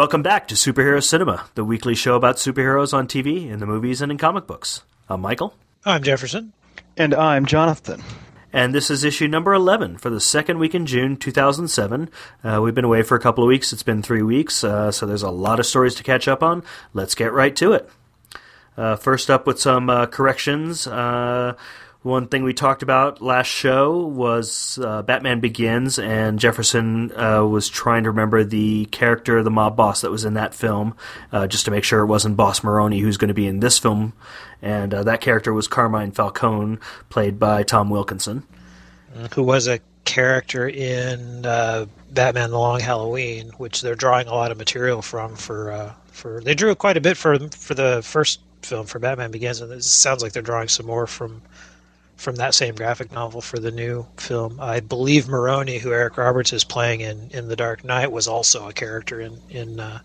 Welcome back to Superhero Cinema, the weekly show about superheroes on TV, in the movies, and in comic books. I'm Michael. I'm Jefferson. And I'm Jonathan. And this is issue number 11 for the second week in June 2007. Uh, we've been away for a couple of weeks. It's been three weeks, uh, so there's a lot of stories to catch up on. Let's get right to it. Uh, first up with some uh, corrections. One thing we talked about last show was uh, Batman Begins, and Jefferson uh, was trying to remember the character, the mob boss that was in that film, uh, just to make sure it wasn't Boss Maroni, who's going to be in this film. And uh, that character was Carmine Falcone, played by Tom Wilkinson. Who was a character in uh, Batman: The Long Halloween, which they're drawing a lot of material from. For uh, for they drew quite a bit for for the first film for Batman Begins, and it sounds like they're drawing some more from from that same graphic novel for the new film. I believe Maroni, who Eric Roberts is playing in, in The Dark Knight, was also a character in in uh,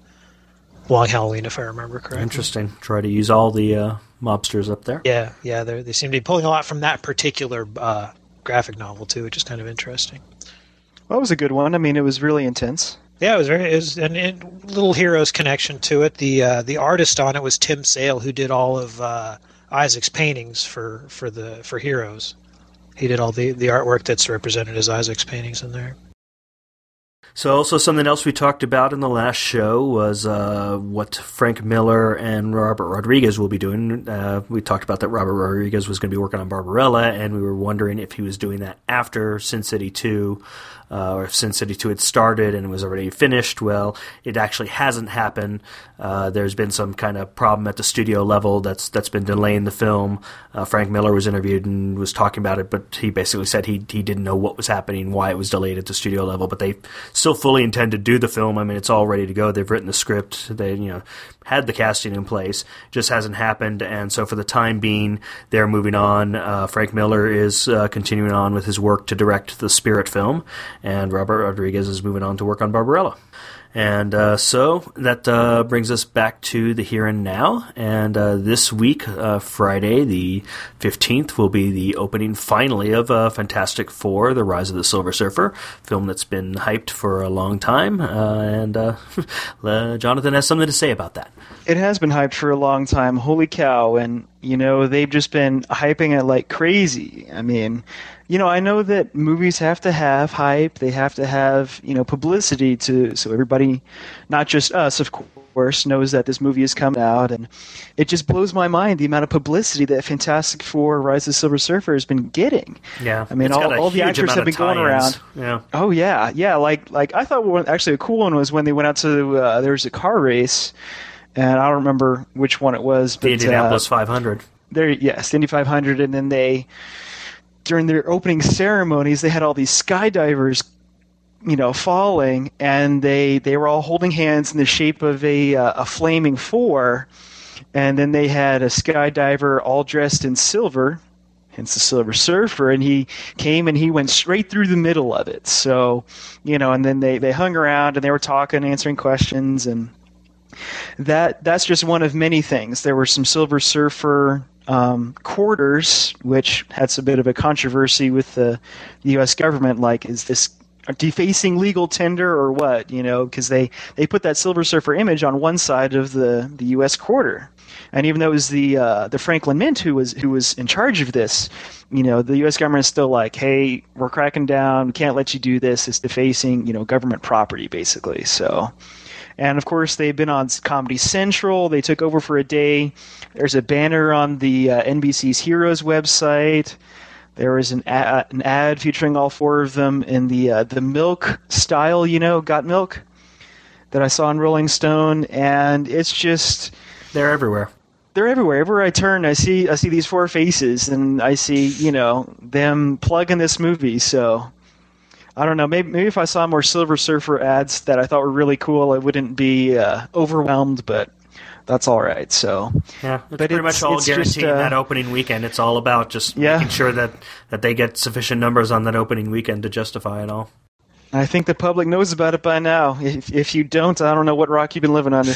Long Halloween, if I remember correctly. Interesting. Try to use all the uh, mobsters up there. Yeah, yeah. They seem to be pulling a lot from that particular uh, graphic novel too, which is kind of interesting. Well, it was a good one. I mean, it was really intense. Yeah, it was very. It was and, and Little Heroes connection to it. The uh, the artist on it was Tim Sale, who did all of uh, Isaac's paintings for for the for Heroes. He did all the the artwork that's represented as Isaac's paintings in there. So, also something else we talked about in the last show was uh, what Frank Miller and Robert Rodriguez will be doing. Uh, we talked about that Robert Rodriguez was going to be working on Barbarella, and we were wondering if he was doing that after Sin City 2 uh, or if Sin City 2 had started and was already finished. Well, it actually hasn't happened. Uh, there's been some kind of problem at the studio level that's that's been delaying the film. Uh, Frank Miller was interviewed and was talking about it, but he basically said he he didn't know what was happening, why it was delayed at the studio level. But they still fully intend to do the film. I mean, it's all ready to go. They've written the script. They you know had the casting in place, just hasn't happened. And so for the time being, they're moving on. Uh, Frank Miller is uh, continuing on with his work to direct the Spirit film, and Robert Rodriguez is moving on to work on Barbarella. And uh, so that uh, brings us back to the here and now. And uh, this week, uh, Friday, the 15th, will be the opening finally of uh, Fantastic Four The Rise of the Silver Surfer, film that's been hyped for a long time. Uh, and Jonathan has something to say about that. It has been hyped for a long time. Holy cow. And, you know, they've just been hyping it like crazy. I mean, you know, I know that movies have to have hype. They have to have, you know, publicity to so everybody, not just us, of course, knows that this movie is coming out. And it just blows my mind the amount of publicity that Fantastic Four: Rise of the Silver Surfer has been getting. Yeah, I mean, all, all the actors have been going around. Yeah. Oh yeah, yeah. Like like I thought one, actually a cool one was when they went out to uh, there was a car race, and I don't remember which one it was. But, the Indianapolis uh, 500. There, yes, the Indy 500, and then they during their opening ceremonies, they had all these skydivers, you know, falling, and they they were all holding hands in the shape of a uh, a flaming four, and then they had a skydiver all dressed in silver, hence the Silver Surfer, and he came and he went straight through the middle of it. So, you know, and then they they hung around and they were talking, answering questions, and that that's just one of many things. There were some Silver Surfer um, quarters, which had a bit of a controversy with the, the U.S. government. Like, is this defacing legal tender or what? You know, because they they put that Silver Surfer image on one side of the the U.S. quarter, and even though it was the uh, the Franklin Mint who was who was in charge of this, you know, the U.S. government is still like, hey, we're cracking down. We can't let you do this. It's defacing, you know, government property, basically. So. And of course, they've been on Comedy Central. They took over for a day. There's a banner on the uh, NBC's Heroes website. There is an ad, an ad featuring all four of them in the uh, the milk style, you know, got milk that I saw in Rolling Stone, and it's just they're everywhere. They're everywhere. Everywhere I turn, I see I see these four faces, and I see you know them plugging this movie. So I don't know. Maybe maybe if I saw more Silver Surfer ads that I thought were really cool, I wouldn't be uh, overwhelmed. But that's all right. So yeah, it's but pretty it's, much all guaranteed just, uh, that opening weekend. It's all about just yeah. making sure that that they get sufficient numbers on that opening weekend to justify it all. I think the public knows about it by now. If if you don't, I don't know what rock you've been living under.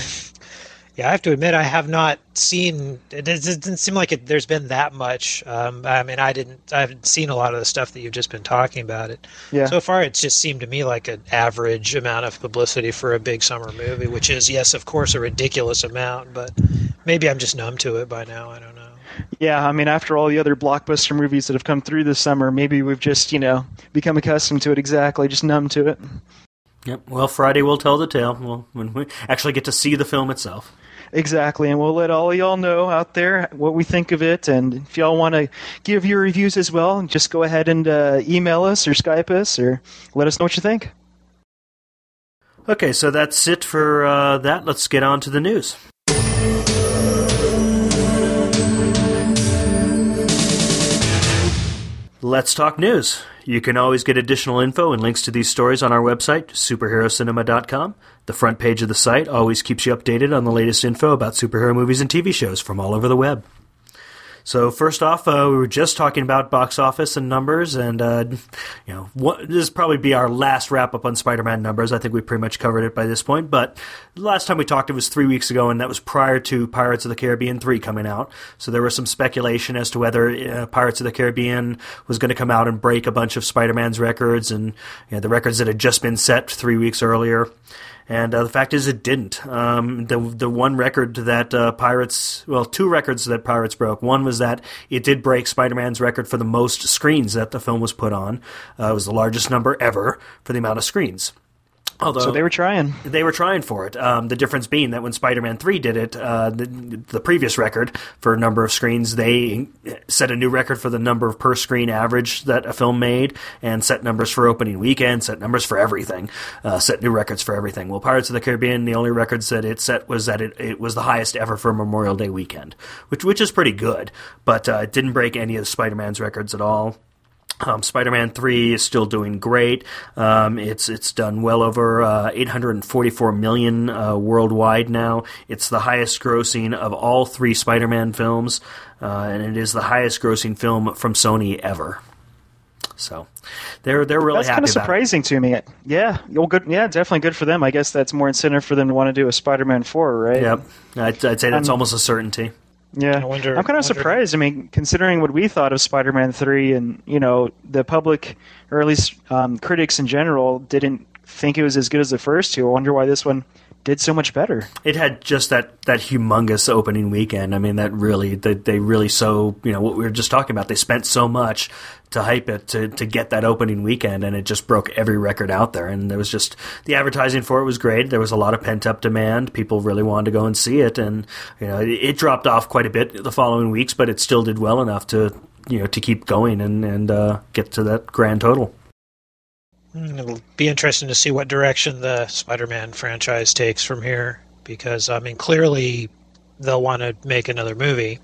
Yeah, I have to admit I have not seen. It doesn't seem like it, there's been that much. Um, I mean, I didn't. I haven't seen a lot of the stuff that you've just been talking about. It. Yeah. So far, it's just seemed to me like an average amount of publicity for a big summer movie, which is, yes, of course, a ridiculous amount. But maybe I'm just numb to it by now. I don't know. Yeah, I mean, after all the other blockbuster movies that have come through this summer, maybe we've just you know become accustomed to it. Exactly, just numb to it. Yep. Well, Friday will tell the tale. Well, when we actually get to see the film itself. Exactly, and we'll let all y'all know out there what we think of it. And if y'all want to give your reviews as well, just go ahead and uh, email us or Skype us or let us know what you think. Okay, so that's it for uh, that. Let's get on to the news. Let's talk news. You can always get additional info and links to these stories on our website, superherocinema.com. The front page of the site always keeps you updated on the latest info about superhero movies and TV shows from all over the web. So first off, uh, we were just talking about box office and numbers, and uh, you know, what, this probably be our last wrap up on Spider-Man numbers. I think we pretty much covered it by this point. But the last time we talked, it was three weeks ago, and that was prior to Pirates of the Caribbean three coming out. So there was some speculation as to whether uh, Pirates of the Caribbean was going to come out and break a bunch of Spider-Man's records and you know, the records that had just been set three weeks earlier. And uh, the fact is, it didn't. Um, the the one record that uh, Pirates, well, two records that Pirates broke. One was that it did break Spider-Man's record for the most screens that the film was put on. Uh, it was the largest number ever for the amount of screens. Although So they were trying. they were trying for it. Um, the difference being that when Spider-Man Three did it, uh, the, the previous record for number of screens, they set a new record for the number of per screen average that a film made, and set numbers for opening weekend, set numbers for everything, uh, set new records for everything. Well, Pirates of the Caribbean, the only records that it set was that it, it was the highest ever for Memorial Day weekend, which which is pretty good, but uh, it didn't break any of Spider-Man's records at all. Um, Spider-Man Three is still doing great. Um, it's it's done well over uh, 844 million uh, worldwide now. It's the highest grossing of all three Spider-Man films, uh, and it is the highest grossing film from Sony ever. So they're they're really That's happy kind of about it. surprising to me. Yeah, well, good. Yeah, definitely good for them. I guess that's more incentive for them to want to do a Spider-Man Four, right? Yep, I'd, I'd say that's Um, almost a certainty. Yeah, wonder- I'm kind of wonder- surprised. I mean, considering what we thought of Spider-Man Three, and you know, the public, or at least um, critics in general, didn't think it was as good as the first two. I wonder why this one did so much better. it had just that that humongous opening weekend. I mean, that really they, they really so you know what we were just talking about. They spent so much to hype it to to get that opening weekend, and it just broke every record out there. And there was just the advertising for it was great. There was a lot of pent up demand. People really wanted to go and see it, and you know it, it dropped off quite a bit the following weeks, but it still did well enough to you know to keep going and and uh, get to that grand total. Mm, It'll be interesting to see what direction the Spider-Man franchise takes from here, because I mean, clearly they'll want to make another movie,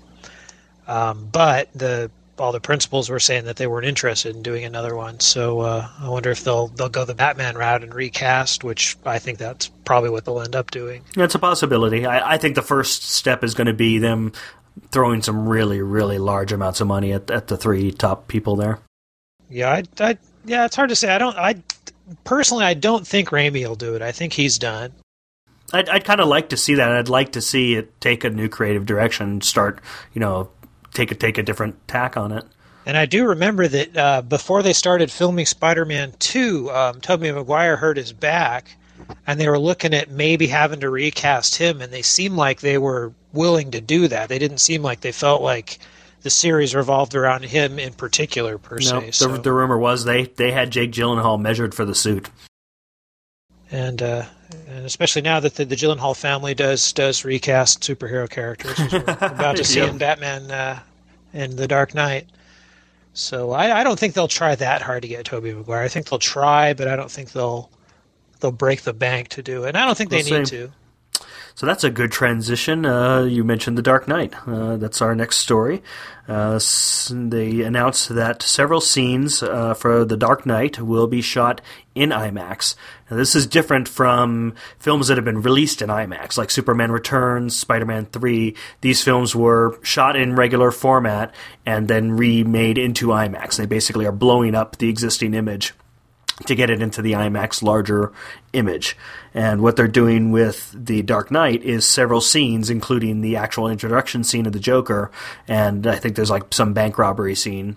um, but the all the principals were saying that they weren't interested in doing another one. So uh, I wonder if they'll they'll go the Batman route and recast, which I think that's probably what they'll end up doing. That's a possibility. I, I think the first step is going to be them throwing some really, really large amounts of money at, at the three top people there. Yeah, I, I yeah, it's hard to say. I don't. I personally, I don't think Raimi will do it. I think he's done. I'd, I'd kind of like to see that. I'd like to see it take a new creative direction, start, you know, take a take a different tack on it. And I do remember that uh, before they started filming Spider-Man Two, um, Tobey Maguire hurt his back, and they were looking at maybe having to recast him. And they seemed like they were willing to do that. They didn't seem like they felt like the series revolved around him in particular per No, se. the, so. the rumor was they they had Jake Gyllenhaal measured for the suit. and uh, and especially now that the, the Gyllenhaal family does does recast superhero characters, we're about to see Yep. in Batman uh, and The Dark Knight. So I, I don't think they'll try that hard to get Tobey Maguire. I think they'll try, but I don't think they'll they'll break the bank to do it. And I don't think they need to. So that's a good transition. Uh, you mentioned The Dark Knight. Uh, that's our next story. Uh, they announced that several scenes uh, for The Dark Knight will be shot in IMAX. Now, this is different from films that have been released in IMAX, like Superman Returns, Spider Man 3. These films were shot in regular format and then remade into IMAX. They basically are blowing up the existing image to get it into the IMAX larger image. And what they're doing with The Dark Knight is several scenes, including the actual introduction scene of the Joker, and I think there's like some bank robbery scene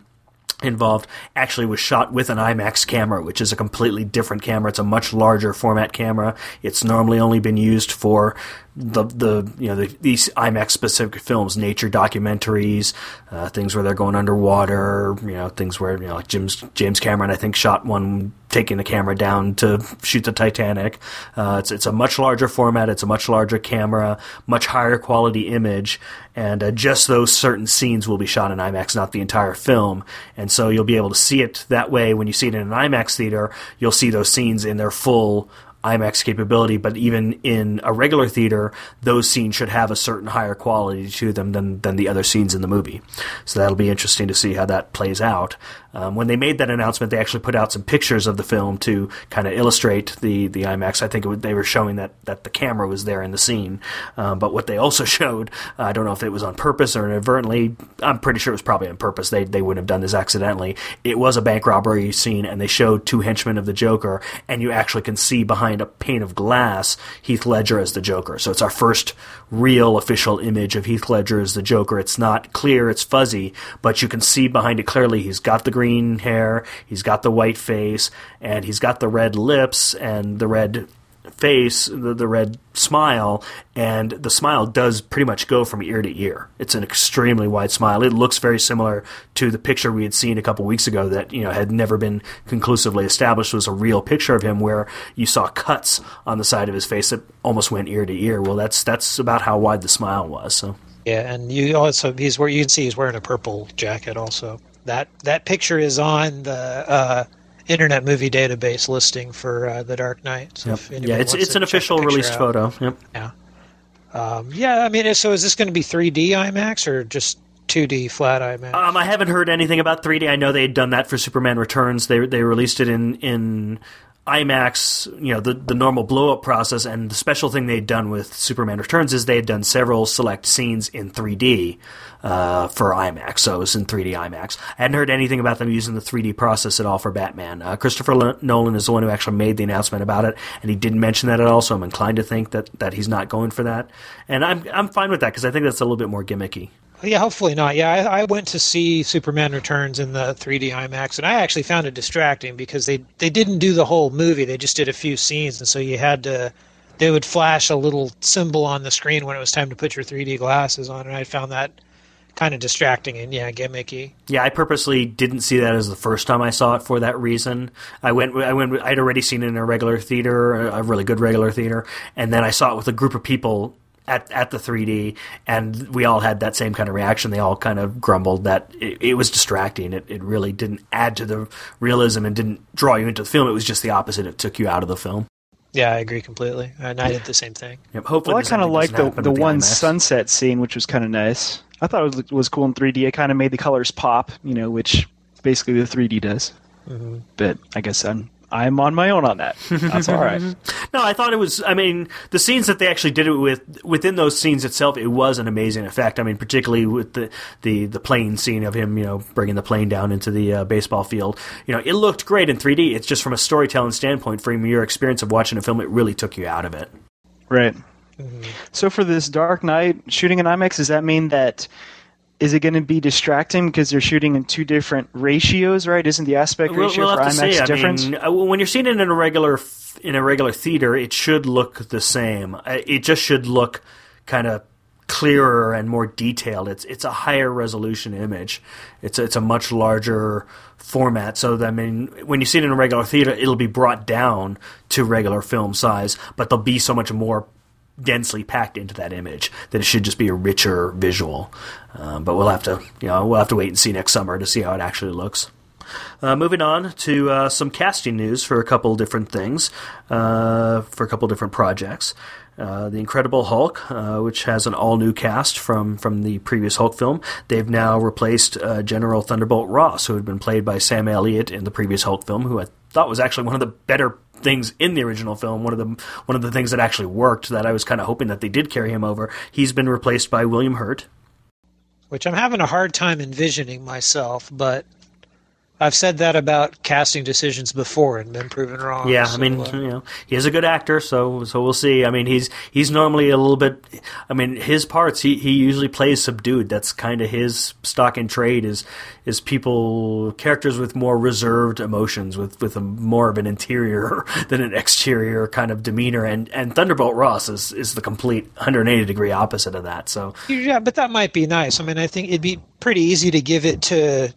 involved actually was shot with an IMAX camera, which is a completely different camera. It's a much larger format camera. It's normally only been used for the the you know the, these IMAX specific films, nature documentaries, uh, things where they're going underwater, you know, things where you know like James James Cameron I think shot one taking the camera down to shoot the Titanic. Uh, it's it's a much larger format. It's a much larger camera, much higher quality image, and uh, just those certain scenes will be shot in IMAX, not the entire film. And so you'll be able to see it that way when you see it in an IMAX theater. You'll see those scenes in their full IMAX capability, but even in a regular theater, those scenes should have a certain higher quality to them than, than the other scenes in the movie. So that'll be interesting to see how that plays out. Um, when they made that announcement, they actually put out some pictures of the film to kind of illustrate the, the IMAX. I think was, they were showing that, that the camera was there in the scene. Um, but what they also showed, uh, I don't know if it was on purpose or inadvertently, I'm pretty sure it was probably on purpose. They, they wouldn't have done this accidentally. It was a bank robbery scene, and they showed two henchmen of the Joker, and you actually can see behind a pane of glass Heath Ledger as the Joker. So it's our first real official image of Heath Ledger as the Joker. It's not clear, it's fuzzy, but you can see behind it clearly. He's got the green hair, he's got the white face, and he's got the red lips and the red face, the, the red smile, and the smile does pretty much go from ear to ear. It's an extremely wide smile. It looks very similar to the picture we had seen a couple weeks ago that you know had never been conclusively established was a real picture of him, where you saw cuts on the side of his face that almost went ear to ear. Well, that's that's about how wide the smile was. So. Yeah, and you also he's where you can see he's wearing a purple jacket also that that picture is on the uh, Internet Movie Database listing for uh, The Dark Knight. So yep. yeah, it's it's an official released out. photo. Yep. Yeah. Um, yeah, I mean, so is this going to be 3D IMAX or just 2D flat IMAX? Um, I haven't heard anything about 3D. I know they had done that for Superman Returns. They they released it in in IMAX, you know, the, the normal blow up process, and the special thing they'd done with Superman Returns is they had done several select scenes in 3D uh, for IMAX, so it was in 3D IMAX. I hadn't heard anything about them using the 3D process at all for Batman. Uh, Christopher Nolan is the one who actually made the announcement about it, and he didn't mention that at all, so I'm inclined to think that, that he's not going for that. And I'm, I'm fine with that because I think that's a little bit more gimmicky. Yeah, hopefully not. Yeah, I, I, went to see Superman Returns in the 3D IMAX, and I actually found it distracting because they they didn't do the whole movie; they just did a few scenes, and so you had to. They would flash a little symbol on the screen when it was time to put your 3D glasses on, and I found that kind of distracting and yeah, gimmicky. Yeah, I purposely didn't see that as the first time I saw it for that reason. I went, I went, I'd already seen it in a regular theater, a really good regular theater, and then I saw it with a group of people at, at the 3D, and we all had that same kind of reaction. They all kind of grumbled that it, it, was distracting. It, it really didn't add to the realism and didn't draw you into the film. It was just the opposite. It took you out of the film. Yeah, I agree completely. And I did the same thing. Yep, hopefully, well, I kind of liked the the one sunset scene, which was kind of nice. I thought it was, was cool in 3D. It kind of made the colors pop, you know, which basically the 3D does. Mm-hmm. But I guess I'm I'm on my own on that. That's all right. no, I thought it was. I mean, the scenes that they actually did it with within those scenes itself, it was an amazing effect. I mean, particularly with the the the plane scene of him, you know, bringing the plane down into the uh, baseball field. You know, it looked great in 3D. It's just from a storytelling standpoint, from your experience of watching a film, it really took you out of it. Right. Mm-hmm. So for this Dark Knight shooting in IMAX, does that mean that is it going to be distracting because they're shooting in two different ratios, right? Isn't the aspect ratio we'll, we'll for IMAX different? I mean, uh, when you're seeing it in a regular in a regular theater, it should look the same. Uh, it just should look kind of clearer and more detailed. It's it's a higher resolution image. It's a, it's a much larger format. So I mean, when you see it in a regular theater, it'll be brought down to regular film size, but there'll be so much more densely packed into that image that it should just be a richer visual. Um, but we'll have to, you know, we'll have to wait and see next summer to see how it actually looks. Uh, moving on to uh, some casting news for a couple different things, uh, for a couple different projects. Uh, the Incredible Hulk, uh, which has an all new cast from, from the previous Hulk film. They've now replaced uh, General Thunderbolt Ross, who had been played by Sam Elliott in the previous Hulk film, who I thought was actually one of the better things in the original film. One of the one of the things that actually worked that I was kind of hoping that they did carry him over. He's been replaced by William Hurt, which I'm having a hard time envisioning myself, but I've said that about casting decisions before and been proven wrong. Yeah, so, I mean, uh, you know, he is a good actor, so so we'll see. I mean, he's he's normally a little bit. I mean, his parts he, he usually plays subdued. That's kind of his stock and trade is is people characters with more reserved emotions, with with a more of an interior than an exterior kind of demeanor. And and Thunderbolt Ross is is the complete 180 degree opposite of that. So yeah, but that might be nice. I mean, I think it'd be pretty easy to give it to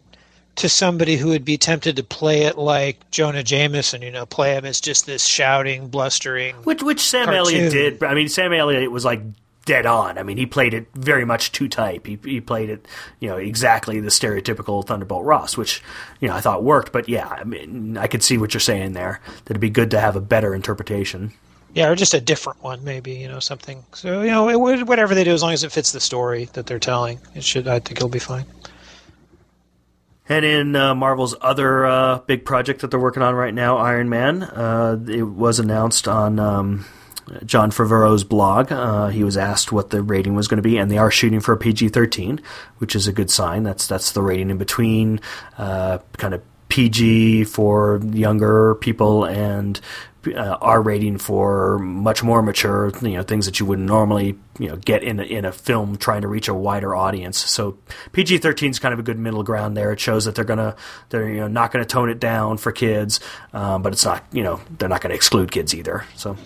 to somebody who would be tempted to play it like Jonah Jameson, you know, play him as just this shouting, blustering. which which Sam Cartoon. Elliott did. I mean, Sam Elliott was like dead on. I mean, he played it very much to type. He he played it, you know, exactly the stereotypical Thunderbolt Ross, which you know I thought worked. But yeah, I mean, I could see what you're saying there. That it'd be good to have a better interpretation. Yeah, or just a different one, maybe, you know, something. So, you know, it, whatever they do, as long as it fits the story that they're telling, it should, I think it'll be fine. And in uh, Marvel's other uh, big project that they're working on right now, Iron Man, uh, it was announced on um, Jon Favreau's blog. Uh, he was asked what the rating was going to be, and they are shooting for a PG-13, which is a good sign. That's that's the rating in between, uh, kind of PG for younger people and uh, R rating for much more mature, you know, things that you wouldn't normally, you know, get in a, in a film trying to reach a wider audience. So PG thirteen is kind of a good middle ground there. It shows that they're gonna they're you know not gonna tone it down for kids, um, but it's not you know they're not gonna exclude kids either. So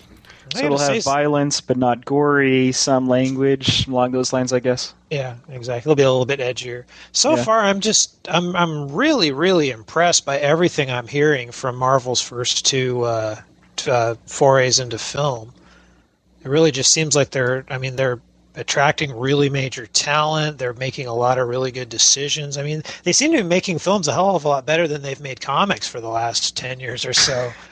So it'll have violence, but not gory. Some language along those lines, I guess. Yeah, exactly. It'll be a little bit edgier. So Yeah. far, I'm just I'm I'm really really impressed by everything I'm hearing from Marvel's first two uh, t- uh, forays into film. It really just seems like they're I mean they're attracting really major talent. They're making a lot of really good decisions. I mean, they seem to be making films a hell of a lot better than they've made comics for the last ten years or so.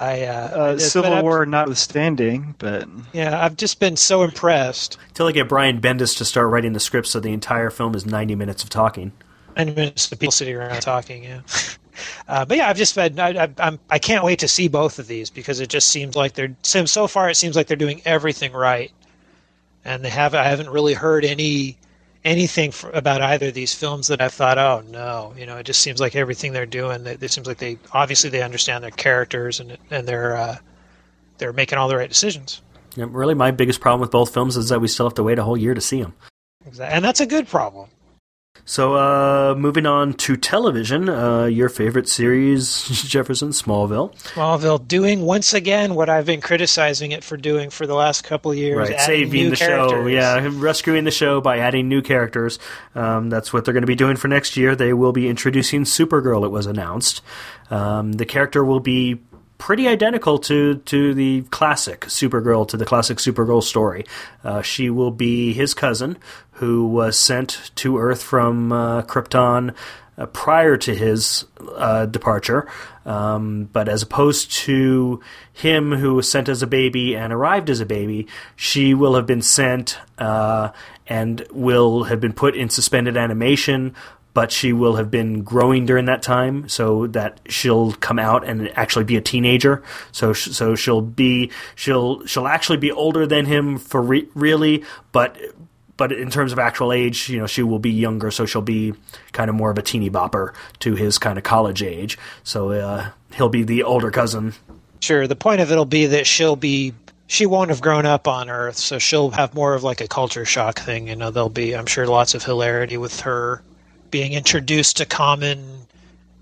I uh, Uh, it's- Civil but I've- War notwithstanding, but Yeah, I've just been so impressed. until I get Brian Bendis to start writing the script, so the entire film is ninety minutes of talking. Ninety minutes of people sitting around talking. Yeah, uh, but yeah, I've just been I, I, I'm I can't wait to see both of these because it just seems like they're so so far it seems like they're doing everything right, and they have I haven't really heard any anything for, about either of these films that I've thought oh no you know it just seems like everything they're doing it, it seems like they obviously they understand their characters and and they're uh, they're making all the right decisions. Yeah, really, my biggest problem with both films is that we still have to wait a whole year to see them. Exactly. And that's a good problem. So, uh, moving on to television, uh, your favorite series, Jefferson Smallville. Smallville doing once again what I've been criticizing it for doing for the last couple of years. Right, saving new the show. characters. Yeah, rescuing the show by adding new characters. Um, that's what they're going to be doing for next year. They will be introducing Supergirl. It was announced. Um, the character will be pretty identical to to the classic Supergirl, to the classic Supergirl story. Uh, she will be his cousin, who was sent to Earth from uh, Krypton uh, prior to his uh, departure. Um, but as opposed to him, who was sent as a baby and arrived as a baby, she will have been sent uh, and will have been put in suspended animation. But she will have been growing during that time, so that she'll come out and actually be a teenager. So, so she'll be she'll she'll actually be older than him for re- really, but but in terms of actual age, you know, she will be younger, so she'll be kind of more of a teeny bopper to his kind of college age. So uh, he'll be the older cousin. Sure. The point of it'll be that she'll be she won't have grown up on Earth, so she'll have more of like a culture shock thing. You know, there'll be I'm sure lots of hilarity with her being introduced to common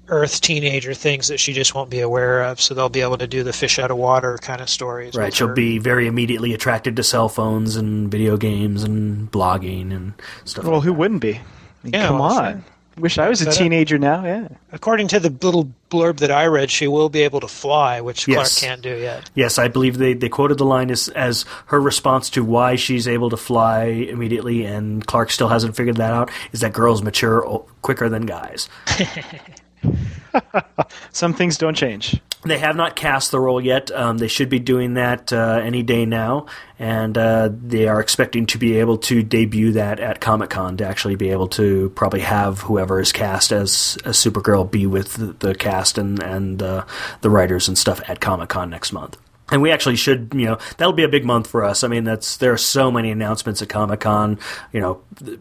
Earth teenager things that she just won't be aware of. So they'll be able to do the fish out of water kind of stories. Right, she'll her. be very immediately attracted to cell phones and video games and blogging and stuff. well, like who that. wouldn't be? I mean, Yeah, come well, on. sure. Wish I was a But, teenager now. Yeah. According to the little blurb that I read, she will be able to fly, which Clark can't do yet. Yes, I believe they, they quoted the line as, as her response to why she's able to fly immediately, and Clark still hasn't figured that out, is that girls mature quicker than guys. Some things don't change. They have not cast the role yet. Um, they should be doing that uh, any day now, and uh, they are expecting to be able to debut that at Comic Con to actually be able to probably have whoever is cast as, as Supergirl be with the, the cast and and uh, the writers and stuff at Comic Con next month. And we actually should, you know, that'll be a big month for us. I mean, that's there are so many announcements at Comic Con. You know,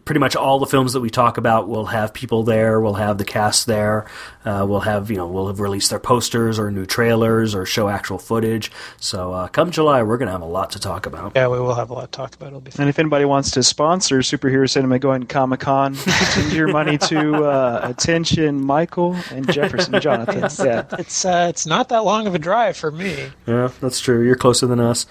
pretty much all the films that we talk about will have people there. We'll have the cast there. Uh, we'll have, you know, we'll have released their posters or new trailers or show actual footage. So uh, come July, we're going to have a lot to talk about. Yeah, we will have a lot to talk about. It'll be fun. And if anybody wants to sponsor Superhero Cinema going to Comic Con, send your money to uh, Attention Michael and Jefferson Jonathan. Yeah. It's uh, it's not that long of a drive for me. Yeah, that's true. You're closer than us.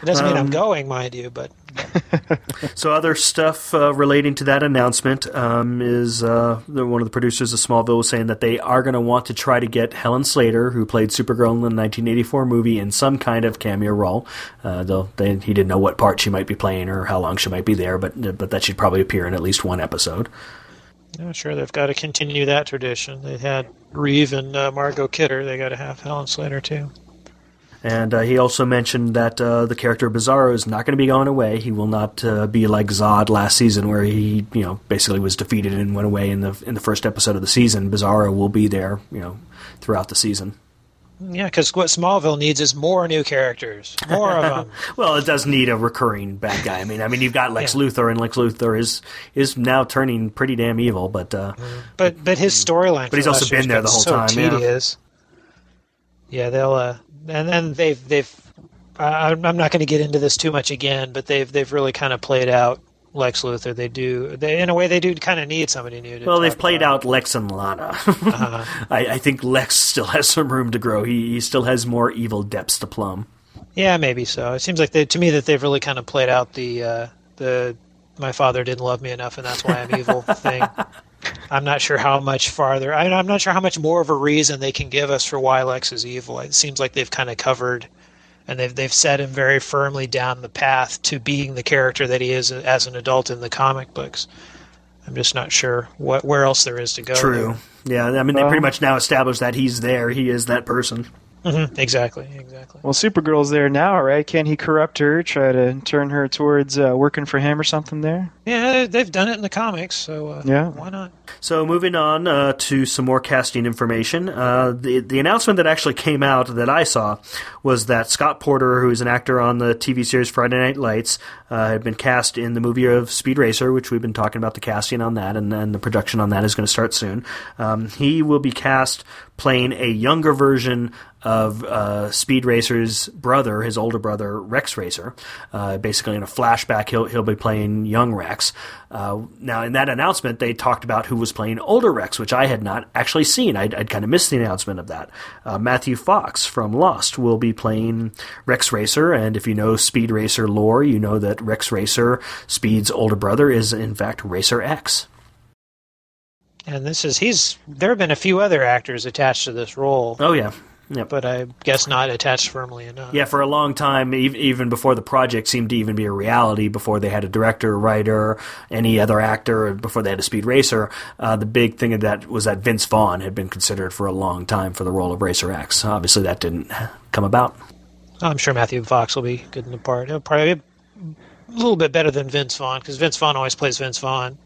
It doesn't mean I'm Um, going, mind you, but So other stuff uh, relating to that announcement um, is uh, one of the producers of Smallville was saying that they are going to want to try to get Helen Slater, who played Supergirl in the 1984 movie, in some kind of cameo role. Uh, though they, he didn't know what part she might be playing or how long she might be there, but but that she'd probably appear in at least one episode. yeah, sure they've got to continue that tradition. They had Reeve and uh, Margot Kidder. They got to have Helen Slater too. And uh, he also mentioned that uh, the character Bizarro is not going to be going away. He will not uh, be like Zod last season, where he, you know, basically was defeated and went away in the in the first episode of the season. Bizarro will be there, you know, throughout the season. Yeah, because what Smallville needs is more new characters, more of them. Well, it does need a recurring bad guy. I mean, I mean, you've got Lex Yeah. Luthor, and Lex Luthor is is now turning pretty damn evil. But uh, But but his storyline. But he's also been there the whole so time, yeah. Yeah. they'll uh, and then they've they've. I'm I'm not going to get into this too much again, but they've they've really kind of played out Lex Luthor. They do they in a way they do kind of need somebody new. To well, they've played about. out Lex and Lana. Uh-huh. I, I think Lex still has some room to grow. He, he still has more evil depths to plumb. Yeah, maybe so. It seems like they, to me that they've really kind of played out the uh, the my father didn't love me enough and that's why I'm evil thing. I'm not sure how much farther. I, I'm not sure how much more of a reason they can give us for why Lex is evil. It seems like they've kind of covered, and they've they've set him very firmly down the path to being the character that he is as an adult in the comic books. I'm just not sure what where else there is to go. True. Yeah, I mean, they pretty much now established that he's there. He is that person. Hmm Exactly. Exactly. Well, Supergirl's there now, right? Can he corrupt her, try to turn her towards uh, working for him or something there? Yeah, they've done it in the comics, so uh, Yeah. why not? So moving on uh, to some more casting information. Uh, the the announcement that actually came out that I saw was that Scott Porter, who is an actor on the TV series Friday Night Lights, uh, had been cast in the movie of Speed Racer, which we've been talking about the casting on that, and then the production on that is going to start soon. Um, he will be cast playing a younger version of uh, Speed Racer's brother, his older brother Rex Racer. Uh, basically, in a flashback, he'll he'll be playing young Rex. Uh, now, in that announcement, they talked about who was playing older Rex, which I had not actually seen. I'd, I'd kind of missed the announcement of that. Uh, Matthew Fox from Lost will be playing Rex Racer, and if you know Speed Racer lore, you know that Rex Racer, Speed's older brother, is in fact Racer X. And this is he's there have been a few other actors attached to this role, Oh yeah, yep. but I guess not attached firmly enough. Yeah, for a long time, even before the project seemed to even be a reality, before they had a director, writer, any other actor, before they had a speed racer, uh, the big thing of that was that Vince Vaughn had been considered for a long time for the role of Racer X. Obviously, that didn't come about. I'm sure Matthew Fox will be good in the part. He'll probably be a little bit better than Vince Vaughn because Vince Vaughn always plays Vince Vaughn.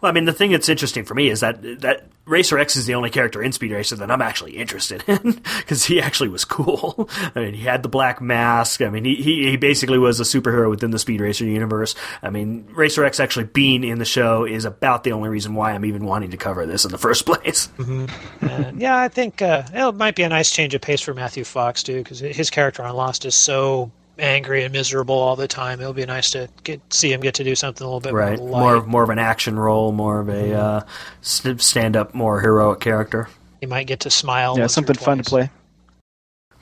Well, I mean, the thing that's interesting for me is that that Racer X is the only character in Speed Racer that I'm actually interested in because he actually was cool. I mean, he had the black mask. I mean, he, he he basically was a superhero within the Speed Racer universe. I mean, Racer X actually being in the show is about the only reason why I'm even wanting to cover this in the first place. And yeah, I think uh, it might be a nice change of pace for Matthew Fox too because his character on Lost is so angry and miserable all the time. It'll be nice to get see him get to do something a little bit right, more light. more of more of an action role, more of a uh, stand up, more heroic character. he might get to smile. yeah, something fun to play.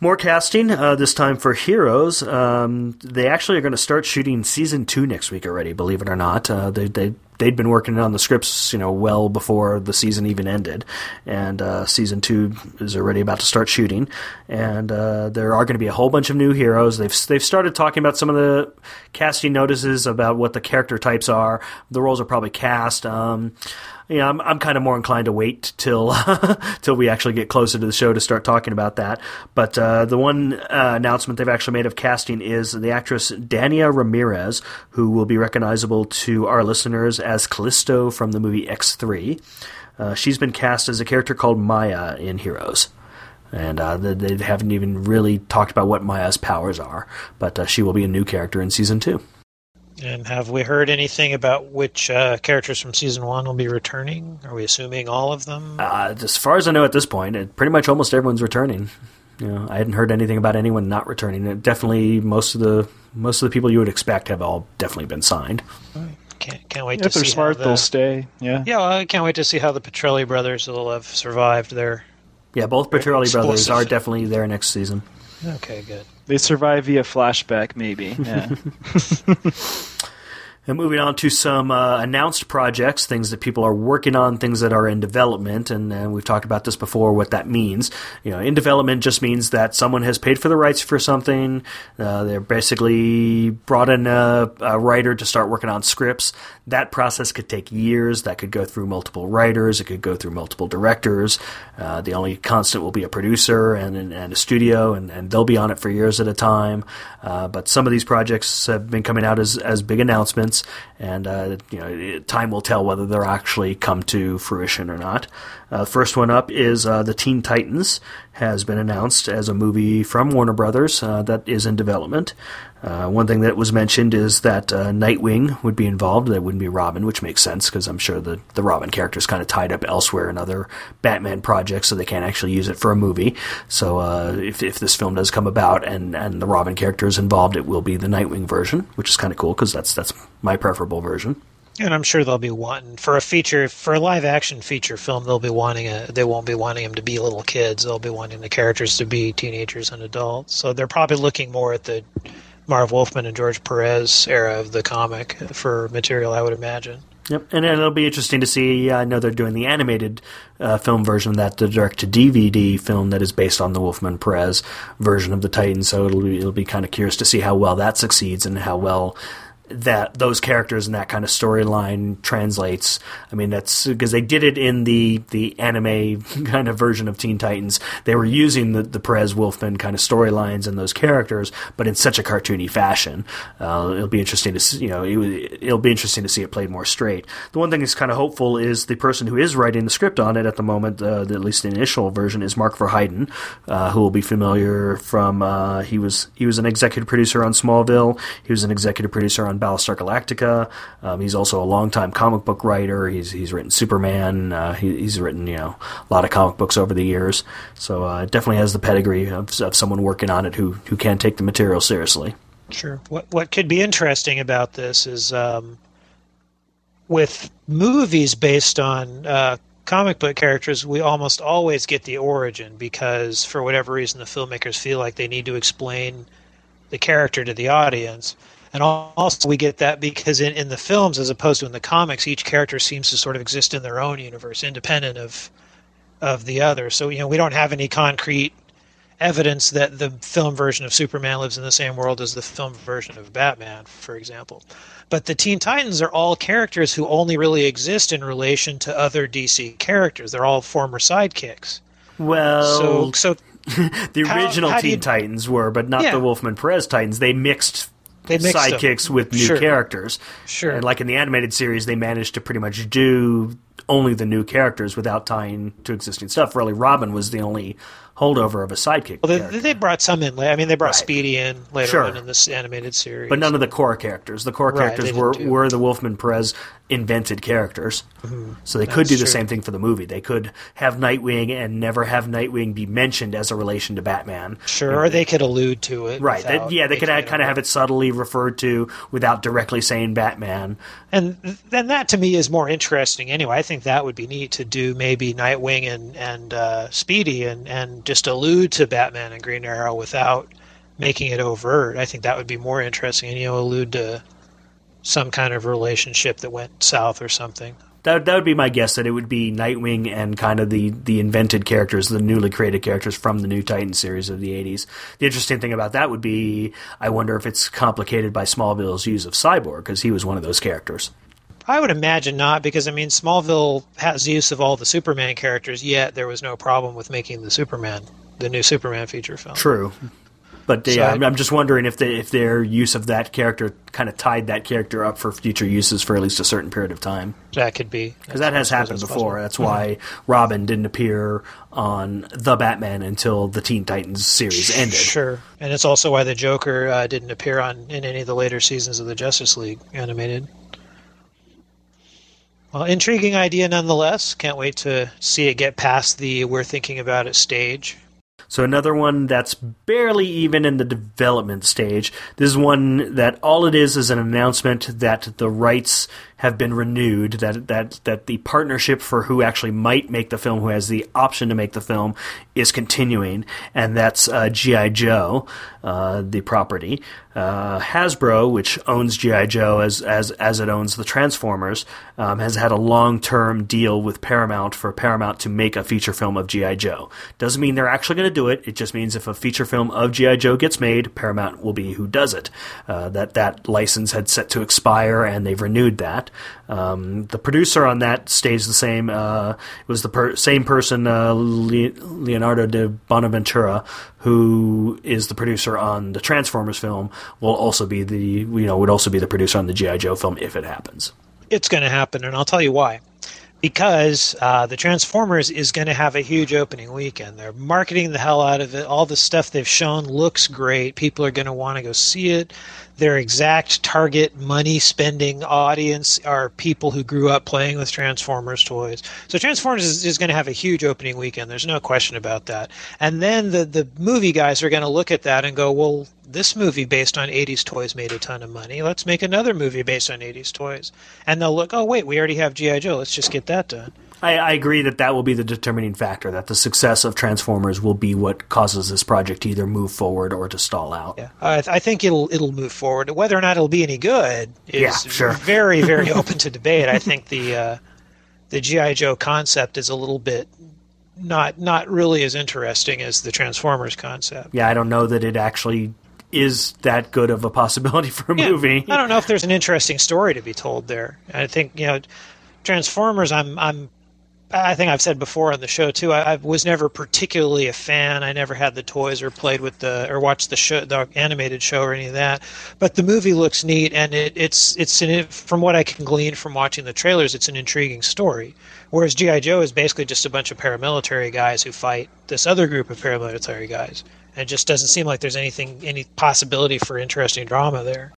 More casting, uh, this time for Heroes. Um, they actually are going to start shooting season two next week already, believe it or not. Uh, they, they, they'd been working on the scripts, you know, well before the season even ended. And uh, season two is already about to start shooting. And uh, there are going to be a whole bunch of new heroes. They've, they've started talking about some of the casting notices about what the character types are. The roles are probably cast. Um, yeah, I'm, I'm kind of more inclined to wait till till we actually get closer to the show to start talking about that. But uh, the one uh, announcement they've actually made of casting is the actress Dania Ramirez, who will be recognizable to our listeners as Callisto from the movie X3. Uh, she's been cast as a character called Maya in Heroes. and uh, they, haven't even really talked about what Maya's powers are. But uh, she will be a new character in season two. And have we heard anything about which uh, characters from season one will be returning? Are we assuming all of them? Uh, as far as I know at this point, it, pretty much almost everyone's returning. You know, I hadn't heard anything about anyone not returning. It definitely, most of the most of the people you would expect have all definitely been signed. Can't, can't wait If to they're smart, how the, they'll stay. Yeah. Yeah, well, I can't wait to see how the Petrelli brothers will have survived their. Yeah, both Petrelli brothers are definitely there next season. Okay, good. They survive via flashback, maybe. Yeah. And moving on to some uh, announced projects, things that people are working on, things that are in development, and uh, we've talked about this before. What that means, you know, in development just means that someone has paid for the rights for something. Uh, they're basically brought in a, a writer to start working on scripts. That process could take years. That could go through multiple writers. It could go through multiple directors. Uh, the only constant will be a producer and, and, and a studio, and, and they'll be on it for years at a time. Uh, but some of these projects have been coming out as, as big announcements, and uh, you know, time will tell whether they'll actually come to fruition or not. Uh, first one up is uh, the Teen Titans has been announced as a movie from Warner Brothers uh, that is in development. Uh, one thing that was mentioned is that uh, Nightwing would be involved. That wouldn't be Robin, which makes sense because I'm sure the, the Robin character is kind of tied up elsewhere in other Batman projects, so they can't actually use it for a movie. So uh, if, if this film does come about and, and the Robin character is involved, it will be the Nightwing version, which is kind of cool because that's that's my preferable version. And I'm sure they'll be wanting for a feature for a live action feature film. They'll be wanting a. They won't be wanting them to be little kids. They'll be wanting the characters to be teenagers and adults. So they're probably looking more at the Marv Wolfman and George Perez era of the comic for material. I would imagine. Yep, and it'll be interesting to see. I know they're doing the animated uh, film version of that, the direct to DVD film that is based on the Wolfman Perez version of the Titan. So it'll be, it'll be kind of curious to see how well that succeeds and how well that those characters and that kind of storyline translates. I mean, that's because they did it in the the anime kind of version of Teen Titans. They were using the the Perez Wolfman kind of storylines and those characters, but in such a cartoony fashion. Uh, it'll be interesting to see, you know it, it'll be interesting to see it played more straight. The one thing that's kind of hopeful is the person who is writing the script on it at the moment, uh, at least the initial version, is Mark Verheiden, uh, who will be familiar from uh, he was he was an executive producer on Smallville. He was an executive producer on Battlestar Galactica. Um, he's also a longtime comic book writer. He's he's written Superman. Uh, he, he's written you know a lot of comic books over the years. So uh, it definitely has the pedigree of, of someone working on it who who can take the material seriously. Sure. What what could be interesting about this is um, with movies based on uh, comic book characters, we almost always get the origin because for whatever reason the filmmakers feel like they need to explain the character to the audience. And also we get that because in, in the films as opposed to in the comics, each character seems to sort of exist in their own universe, independent of of the other. So you know we don't have any concrete evidence that the film version of Superman lives in the same world as the film version of Batman, for example. But the Teen Titans are all characters who only really exist in relation to other DC characters. They're all former sidekicks. Well, So, so the original how do Teen you- Titans were, but not Yeah. the Wolfman Perez Titans. They mixed They mixed them. sidekicks with new Sure. characters. Sure. And like in the animated series, they managed to pretty much do only the new characters without tying to existing stuff. Really, Robin was the only holdover of a sidekick. well, they, they brought some in. I mean, they brought Right. Speedy in later Sure. on in this animated series. but none of the core characters. The core Right, characters were, do- were the Wolfman Perez invented characters. So they could That's do the true. same thing for the movie. They could have Nightwing and never have Nightwing be mentioned as a relation to Batman. Sure, or they could allude to it. Right. Without yeah, they could making kind of have it subtly referred to without directly saying Batman. and then that to me is more interesting anyway i think that would be neat to do maybe nightwing and and uh, speedy and and just allude to batman and green arrow without making it overt i think that would be more interesting and you know allude to some kind of relationship that went south or something That, that would be my guess that it would be Nightwing and kind of the, the invented characters, the newly created characters from the New Titan series of the 80s. The interesting thing about that would be I wonder if it's complicated by Smallville's use of Cyborg, because he was one of those characters. I would imagine not, because I mean, Smallville has use of all the Superman characters, yet there was no problem with making the Superman, the new Superman feature film. True. But So yeah, I'm, I'm just wondering if they, if their use of that character kind of tied that character up for future uses for at least a certain period of time. That could be Because that has happened before. possible. That's why Robin didn't appear on the Batman until the Teen Titans series ended. Sure, and it's also why the Joker uh, didn't appear on in any of the later seasons of the Justice League animated. Well, intriguing idea nonetheless. Can't wait to see it get past the "we're thinking about it" stage. So another one that's barely even in the development stage. This is one that all it is is an announcement that the rights have been renewed. That that that the partnership for who actually might make the film, who has the option to make the film, is continuing, and that's uh, GI Joe, uh, the property. Uh, Hasbro, which owns GI Joe as as as it owns the Transformers, um, has had a long term deal with Paramount for Paramount to make a feature film of GI Joe. Doesn't mean they're actually going to do it. It just means if a feature film of GI Joe gets made, Paramount will be who does it. Uh, that that license had set to expire, and they've renewed that. Um, the producer on that stays the same. Uh, it was the per- same person, uh, Le- Leonardo di Bonaventura, who is the producer on the Transformers film. Will also be the you know would also be the producer on the GI Joe film if it happens. It's going to happen, and I'll tell you why. Because uh, the Transformers is going to have a huge opening weekend. They're marketing the hell out of it. All the stuff they've shown looks great. People are going to want to go see it. Their exact target money spending audience are people who grew up playing with Transformers toys. So Transformers is, is going to have a huge opening weekend. There's no question about that. And then the, the movie guys are going to look at that and go, well, this movie based on 80s toys made a ton of money. Let's make another movie based on 80s toys. And they'll look, oh, wait, we already have G.I. Joe. Let's just get that done. I, I agree that that will be the determining factor. That the success of Transformers will be what causes this project to either move forward or to stall out. Yeah, I, th- I think it'll it'll move forward. Whether or not it'll be any good is Yeah, sure. very very open to debate. I think the uh, the GI Joe concept is a little bit not not really as interesting as the Transformers concept. Yeah, I don't know that it actually is that good of a possibility for a Yeah, movie. I don't know if there's an interesting story to be told there. I think you know, Transformers. I'm I'm. I think I've said before on the show too. I, I was never particularly a fan. I never had the toys or played with the or watched the show, the animated show or any of that. But the movie looks neat, and it, it's it's an, from what I can glean from watching the trailers, it's an intriguing story. Whereas GI Joe is basically just a bunch of paramilitary guys who fight this other group of paramilitary guys. It just doesn't seem like there's anything, any possibility for interesting drama there.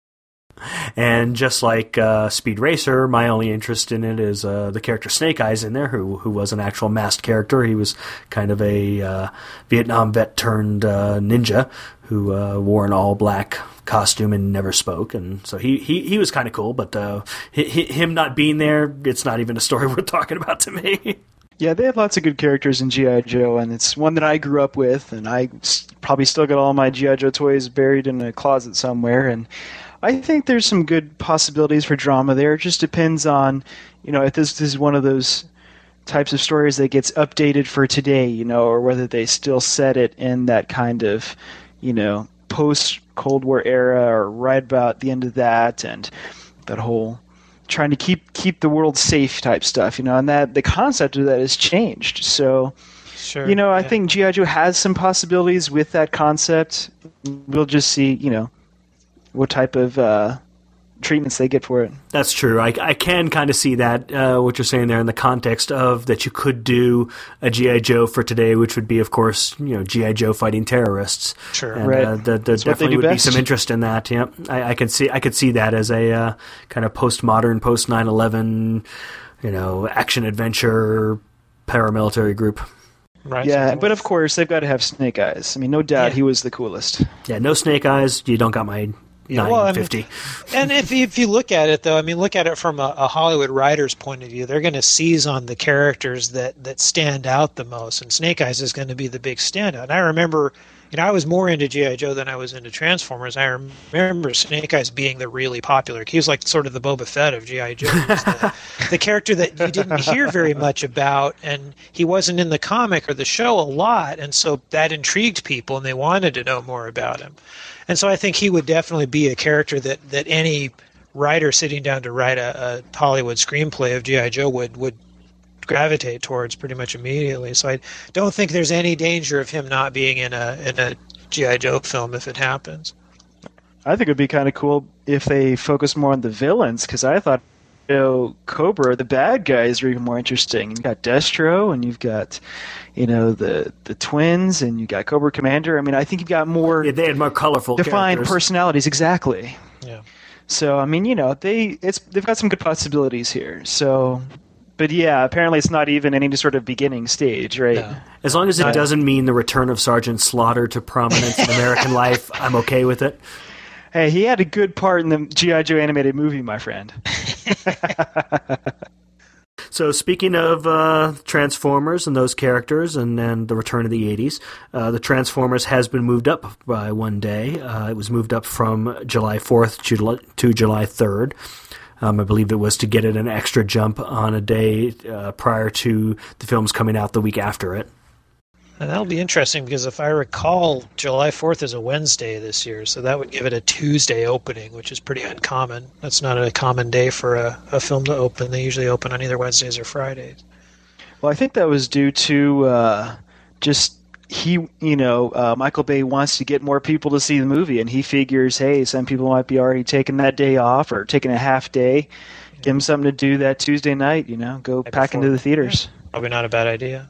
And just like uh, Speed Racer, my only interest in it is uh, the character Snake Eyes in there, who who was an actual masked character. He was kind of a uh, Vietnam vet turned uh, ninja who uh, wore an all black costume and never spoke, and so he he, he was kind of cool. But uh, hi hi him not being there, it's not even a story worth talking about to me. Yeah, they have lots of good characters in GI Joe, and it's one that I grew up with, and I probably still got all my GI Joe toys buried in a closet somewhere. And I think there's some good possibilities for drama there. It just depends on, you know, if this, this is one of those types of stories that gets updated for today, you know, or whether they still set it in that kind of, you know, post Cold War era or right about the end of that, and that whole trying to keep keep the world safe type stuff, you know, and that the concept of that has changed. So, Sure. you know, I yeah. think GI Joe has some possibilities with that concept. We'll just see, you know, what type of uh, treatments they get for it. That's true. I, I can kind of see that, uh, what you're saying there in the context of that you could do a G.I. Joe for today, which would be, of course, you know, G.I. Joe fighting terrorists. Sure. And, Right. uh, there, there That's what they definitely do would be some interest in that. Yeah, I, I could see I could see that as a uh, kind of postmodern, post 9/11, you know, action adventure paramilitary group. Right. yeah, but of course they've got to have Snake Eyes. I mean, no doubt Yeah. he was the coolest. Yeah, no snake eyes. You don't got my Yeah, well, I mean- and if you, if you look at it though, I mean, look at it from a, a Hollywood writer's point of view. They're going to seize on the characters that that stand out the most, and Snake Eyes is going to be the big standout. And I remember, you know, I was more into GI Joe than I was into Transformers. I remember Snake Eyes being the really popular. He was like sort of the Boba Fett of GI Joe. The, the character that you didn't hear very much about, and he wasn't in the comic or the show a lot, and so that intrigued people, and they wanted to know more about him. And so I think he would definitely be a character that, that any writer sitting down to write a, a Hollywood screenplay of G.I. Joe would, would gravitate towards pretty much immediately. So I don't think there's any danger of him not being in a in a GI Joe film if it happens. I think it'd be kind of cool if they focus more on the villains because I thought know, Cobra, the bad guys, are even more interesting. You've got Destro, and you've got, you know, the the twins, and you've got Cobra Commander. I mean, I think you've got more Yeah, they had more colorful defined characters. personalities. Exactly. Yeah. So I mean, you know, they it's they've got some good possibilities here. So, but yeah, apparently it's not even any sort of beginning stage, right? No. As long as it I- doesn't mean the return of Sergeant Slaughter to prominence in American life, I'm okay with it. Hey, he had a good part in the GI Joe animated movie, my friend. So speaking of uh, Transformers and those characters, and then the return of the '80s, uh, the Transformers has been moved up by one day. Uh, it was moved up from July 4th to July, to July 3rd. Um, I believe it was to get it an extra jump on a day uh, prior to the films coming out the week after it. And that'll be interesting because if I recall, July 4th is a Wednesday this year, so that would give it a Tuesday opening, which is pretty uncommon. That's not a common day for a, a film to open. They usually open on either Wednesdays or Fridays. Well, I think that was due to uh, just he, you know, uh, Michael Bay wants to get more people to see the movie, and he figures, hey, some people might be already taking that day off or taking a half day. Give them something to do that Tuesday night, you know, go Right pack before- into the theaters. Probably not a bad idea.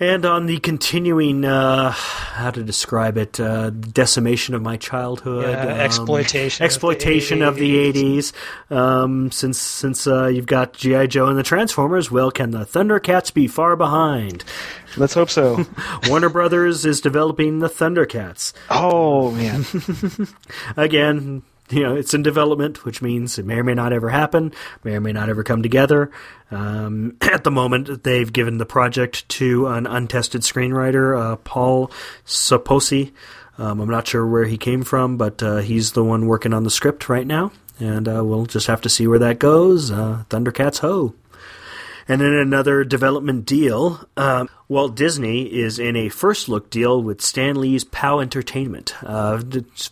And on the continuing, uh, how to describe it, uh, decimation of my childhood, Yeah, um, exploitation of the exploitation of the 80s. Um, since since uh, you've got GI Joe and the Transformers, well, can the Thundercats be far behind? Let's hope so. Warner Brothers is developing the Thundercats oh man, again. You know, it's in development, which means it may or may not ever happen, may or may not ever come together. Um, at the moment, they've given the project to an untested screenwriter, uh, Paul Sopocy. Um, I'm not sure where he came from, but uh, he's the one working on the script right now, and uh, we'll just have to see where that goes. Uh, Thundercats ho! And in another development deal, um, Walt Disney is in a first look deal with Stan Lee's POW Entertainment. Uh,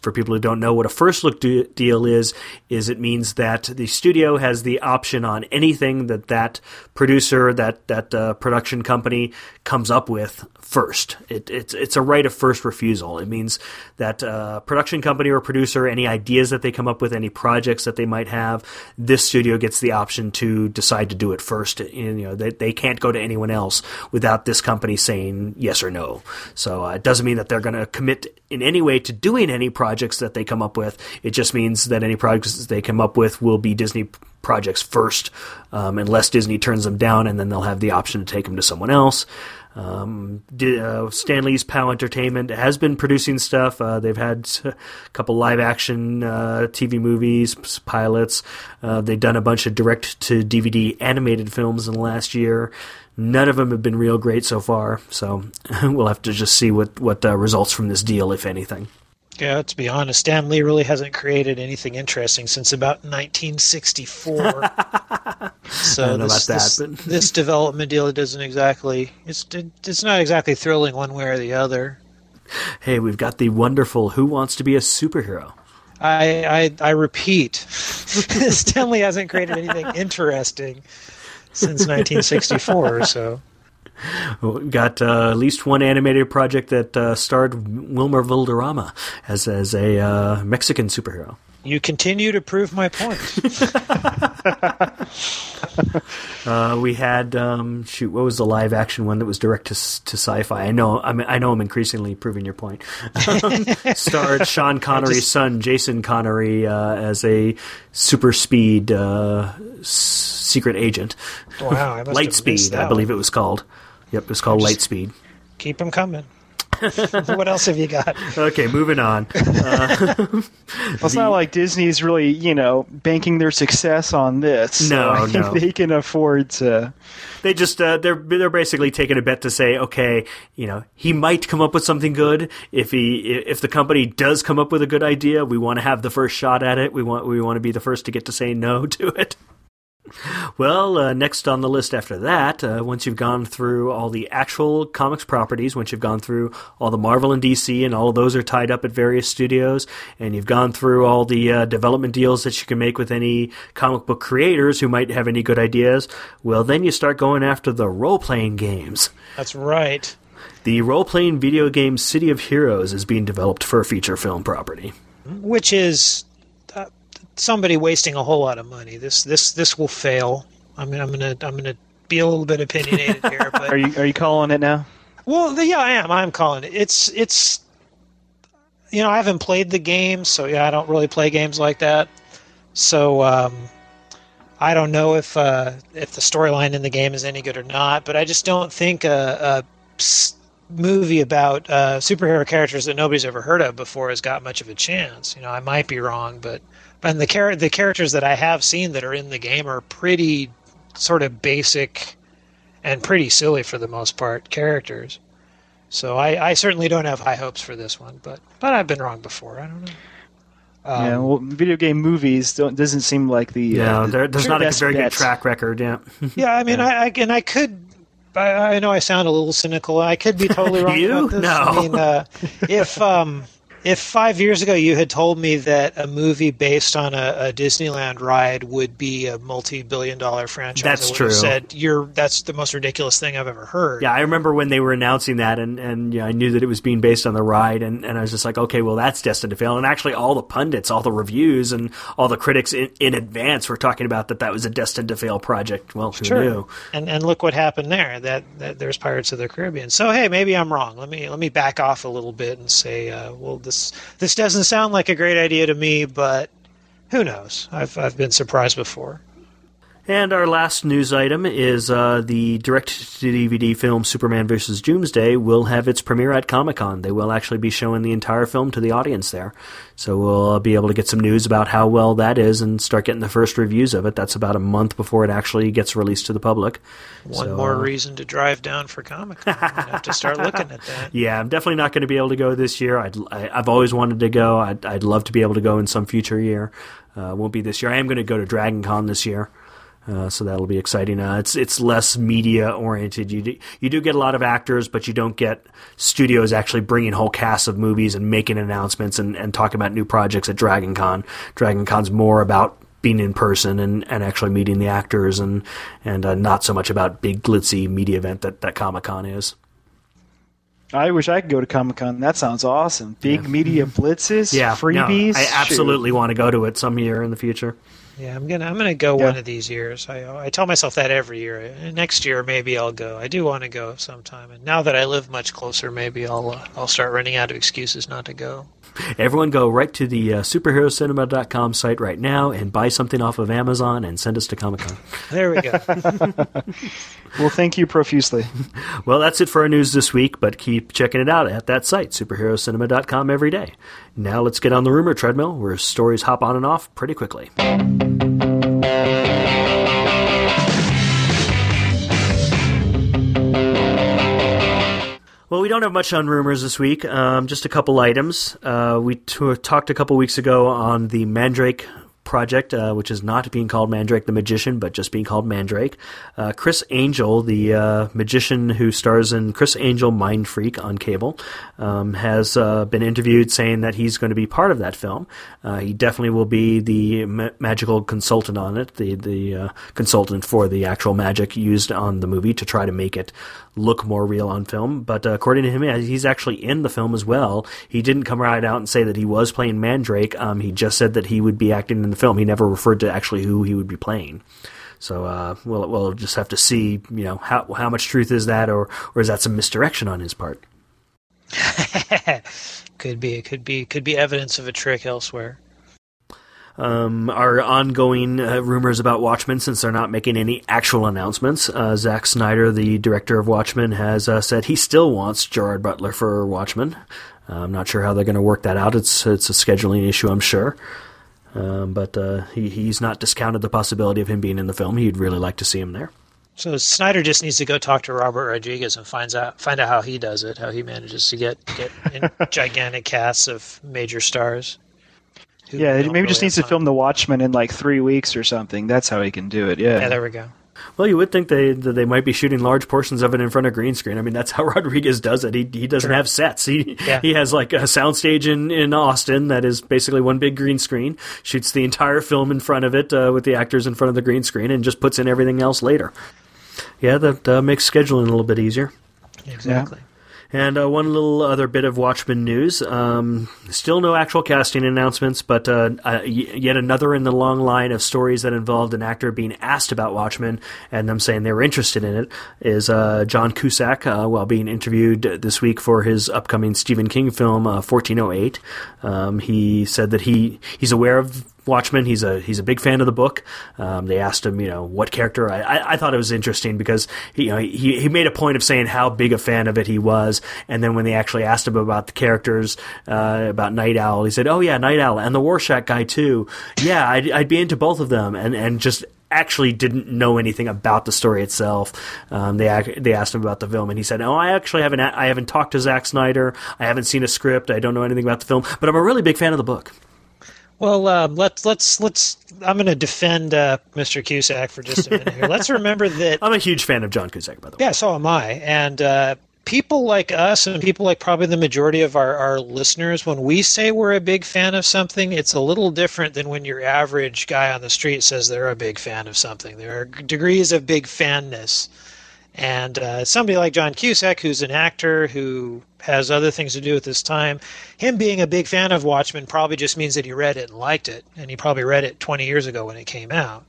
for people who don't know what a first look de- deal is, is it means that the studio has the option on anything that that producer, that that uh, production company comes up with first. It, it's it's a right of first refusal. It means that uh, production company or producer, any ideas that they come up with, any projects that they might have, this studio gets the option to decide to do it first. You know, they they can't go to anyone else without this company saying yes or no. So uh, it doesn't mean that they're going to commit in any way to doing any projects that they come up with. It just means that any projects they come up with will be Disney projects first, um, unless Disney turns them down, and then they'll have the option to take them to someone else. Um, uh, Stan Lee's POW Entertainment has been producing stuff. Uh, they've had a couple live action uh, TV movies, pilots. Uh, they've done a bunch of direct to DVD animated films in the last year. None of them have been real great so far, so we'll have to just see what what uh, results from this deal, if anything. Yeah, to be honest, Stan Lee really hasn't created anything interesting since about 1964. so I don't know this, about this, but- this development deal doesn't exactly it's it's not exactly thrilling one way or the other. Hey, we've got the wonderful Who Wants to Be a Superhero. I I, I repeat, Stan Lee hasn't created anything interesting since 1964. or So We've got uh, at least one animated project that uh, starred Wilmer Valderrama as as a uh, Mexican superhero. You continue to prove my point. Uh, we had um, shoot, what was the live action one that was direct to to sci-fi? I know, I, mean, I know, I'm increasingly proving your point. Um, starred Sean Connery's just- son, Jason Connery, uh, as a super speed uh, secret agent. Wow, I must Light have speed, missed I believe it was called. Yep, it was called just- Light Speed. Keep them coming. what else have you got? Okay, moving on. Well, it's not like Disney's really, you know, banking their success on this. So No, I think no. they can afford to. They just uh, they're they're basically taking a bet to say, okay, you know, he might come up with something good. If he if the company does come up with a good idea, we want to have the first shot at it. We want we want to be the first to get to say no to it. Well, uh, next on the list after that, uh, once you've gone through all the actual comics properties, once you've gone through all the Marvel and DC, and all of those are tied up at various studios, and you've gone through all the uh, development deals that you can make with any comic book creators who might have any good ideas, well, then you start going after the role playing games. That's right. the role playing video game City of Heroes is being developed for a feature film property. which is somebody wasting a whole lot of money. This this this will fail. I mean, I'm gonna I'm gonna be a little bit opinionated here, but Are you are you calling it now? well, yeah, I am. I'm calling it. It's it's you know I haven't played the game, so yeah, I don't really play games like that. So um, I don't know if uh, if the storyline in the game is any good or not. But I just don't think a movie about uh, superhero characters that nobody's ever heard of before has got much of a chance. You know, I might be wrong, but and the char- the characters that I have seen that are in the game are pretty sort of basic and pretty silly for the most part characters. So I, I certainly don't have high hopes for this one, but but I've been wrong before. I don't know. Um, yeah, well, video game movies don't doesn't seem like the Yeah, uh, there, there's not a best very good track record. Yeah, yeah. I mean, I, I and I could. I, I know I sound a little cynical. I could be totally wrong You? about this. No. I mean, uh, if um, if five years ago you had told me that a movie based on a, a Disneyland ride would be a multi-billion-dollar franchise, That's I would true. Have said you're that's the most ridiculous thing I've ever heard. yeah. I remember when they were announcing that, and and yeah, I knew that it was being based on the ride, and, and I was just like, okay, well, that's destined to fail. And actually, all the pundits, all the reviews, and all the critics in, in advance were talking about that that was a destined to fail project. Well, who knew? And and look what happened there. That, that there's Pirates of the Caribbean. So hey, maybe I'm wrong. Let me let me back off a little bit and say, uh, well, this this doesn't sound like a great idea to me, but who knows? I've I've been surprised before. And our last news item is uh, the direct-to-DVD film Superman vs. Doomsday will have its premiere at Comic-Con. They will actually be showing the entire film to the audience there, so we'll uh, be able to get some news about how well that is and start getting the first reviews of it. That's about a month before it actually gets released to the public. One So, more uh, reason to drive down for Comic Con. Have to start looking at that. Yeah, I'm definitely not going to be able to go this year. I'd, I, I've always wanted to go. I'd, I'd love to be able to go in some future year. Uh, won't be this year. I am going to go to Dragon Con this year. Uh, so that'll be exciting. Uh, it's it's less media oriented. You do, you do get a lot of actors, but you don't get studios actually bringing whole casts of movies and making announcements and, and talking about new projects at Dragon Con. Dragon Con's more about being in person and, and actually meeting the actors and and uh, not so much about big glitzy media event that, that Comic Con is. I wish I could go to Comic Con. That sounds awesome. Big media blitzes, Yeah, no, freebies. I Shoot. absolutely want to go to it some year in the future. Yeah, I'm gonna I'm gonna go Yeah. one of these years. I I tell myself that every year. Next year maybe I'll go. I do want to go sometime. And now that I live much closer, maybe I'll uh, I'll start running out of excuses not to go. Everyone go right to the uh, superherocinema.com site right now and buy something off of Amazon and send us to Comic Con. There we go. Well, thank you profusely. well, that's it for our news this week, but keep checking it out at that site, superherocinema.com, every day. Now let's get on the rumor treadmill where stories hop on and off pretty quickly. Well, we don't have much on rumors this week. Um, just a couple items. Uh, we t- talked a couple weeks ago on the Mandrake project, uh, which is not being called Mandrake the Magician, but just being called Mandrake. Uh, Criss Angel, the uh, magician who stars in Criss Angel Mindfreak on cable, um, has uh, been interviewed saying that he's going to be part of that film. Uh, he definitely will be the ma- magical consultant on it, the the uh, consultant for the actual magic used on the movie to try to make it look more real on film. But according to him, he's actually in the film as well. He didn't come right out and say that he was playing Mandrake. Um, he just said that he would be acting in the film. He never referred to actually who he would be playing. So uh, we'll we'll just have to see, you know, how how much truth is that, or or is that some misdirection on his part? could be. It could be. Could be evidence of a trick elsewhere. um, our ongoing uh, rumors about Watchmen, since they're not making any actual announcements. Uh, Zack Snyder, the director of Watchmen, has uh, said he still wants Gerard Butler for Watchmen. Uh, I'm not sure how they're going to work that out. It's it's a scheduling issue, I'm sure. Um, but uh, he he's not discounted the possibility of him being in the film. He'd really like to see him there. So Snyder just needs to go talk to Robert Rodriguez and finds out find out how he does it, how he manages to get get in gigantic casts of major stars. Yeah, don't maybe just really needs to film. The Watchmen in like three weeks or something. That's how he can do it. Yeah. Yeah, there we go. Well, you would think they that they might be shooting large portions of it in front of green screen. I mean, that's how Rodriguez does it. He he doesn't Sure. have sets. He Yeah. he has like a soundstage in in Austin that is basically one big green screen. Shoots the entire film in front of it uh, with the actors in front of the green screen, and just puts in everything else later. Yeah, that uh, makes scheduling a little bit easier. Exactly. And uh, one little other bit of Watchmen news. Um, still no actual casting announcements, but uh, uh, yet another in the long line of stories that involved an actor being asked about Watchmen and them saying they were interested in it is uh, John Cusack, uh, while being interviewed this week for his upcoming Stephen King film, 1408. Uh, um, he said that he, he's aware of Watchmen. He's a he's a big fan of the book. Um, they asked him, you know, what character. I, I, I, thought it was interesting because he, you know he he made a point of saying how big a fan of it he was, and then when they actually asked him about the characters, uh, about Nite Owl, he said, "Oh yeah, Nite Owl and the Rorschach guy too. Yeah, I'd, I'd be into both of them." And and just actually didn't know anything about the story itself. Um, they they asked him about the film, and he said, "Oh, I actually haven't I haven't talked to Zack Snyder. I haven't seen a script. I don't know anything about the film, but I'm a really big fan of the book." Well, um, let's let's let's. I'm going to defend uh, Mr. Cusack for just a minute here. Let's remember that I'm a huge fan of John Cusack, by the way. Yeah, so am I. And uh, people like us, and people like probably the majority of our, our listeners, when we say we're a big fan of something, it's a little different than when your average guy on the street says they're a big fan of something. There are degrees of big fanness. And uh, somebody like John Cusack, who's an actor who has other things to do at this time, him being a big fan of Watchmen probably just means that he read it and liked it. And he probably read it 20 years ago when it came out.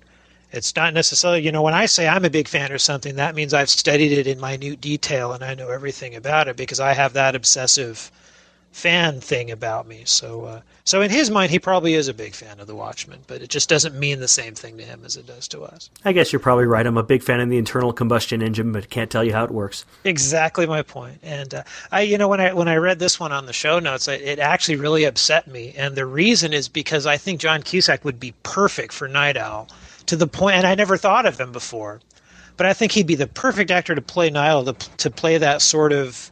It's not necessarily, you know, when I say I'm a big fan of something, that means I've studied it in minute detail and I know everything about it because I have that obsessive fan thing about me. So, uh, so in his mind, he probably is a big fan of the Watchmen, but it just doesn't mean the same thing to him as it does to us. I guess you're probably right. I'm a big fan of the internal combustion engine, but can't tell you how it works. Exactly my point. And uh, I, you know, when I when I read this one on the show notes, it actually really upset me. And the reason is because I think John Cusack would be perfect for Nite Owl, to the point, and I never thought of him before. But I think he'd be the perfect actor to play Nite Owl to, to play that sort of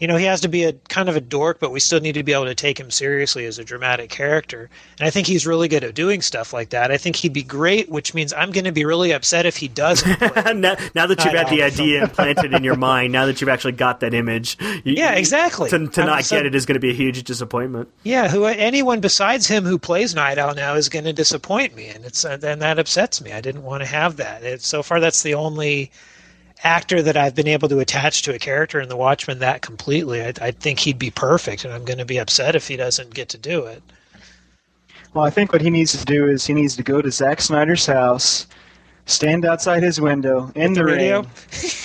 you know, he has to be a kind of a dork, but we still need to be able to take him seriously as a dramatic character. And I think he's really good at doing stuff like that. I think he'd be great, which means I'm going to be really upset if he doesn't. now, now, that you've had the idea implanted in your mind, now that you've actually got that image, you, yeah, exactly. To, to not so, get it is going to be a huge disappointment. Yeah, who anyone besides him who plays Nite Owl now is going to disappoint me, and it's and that upsets me. I didn't want to have that. It, so far, that's the only actor that I've been able to attach to a character in The Watchmen that completely. I, I think he'd be perfect, and I'm going to be upset if he doesn't get to do it. Well, I think what he needs to do is he needs to go to Zack Snyder's house, stand outside his window in the, the radio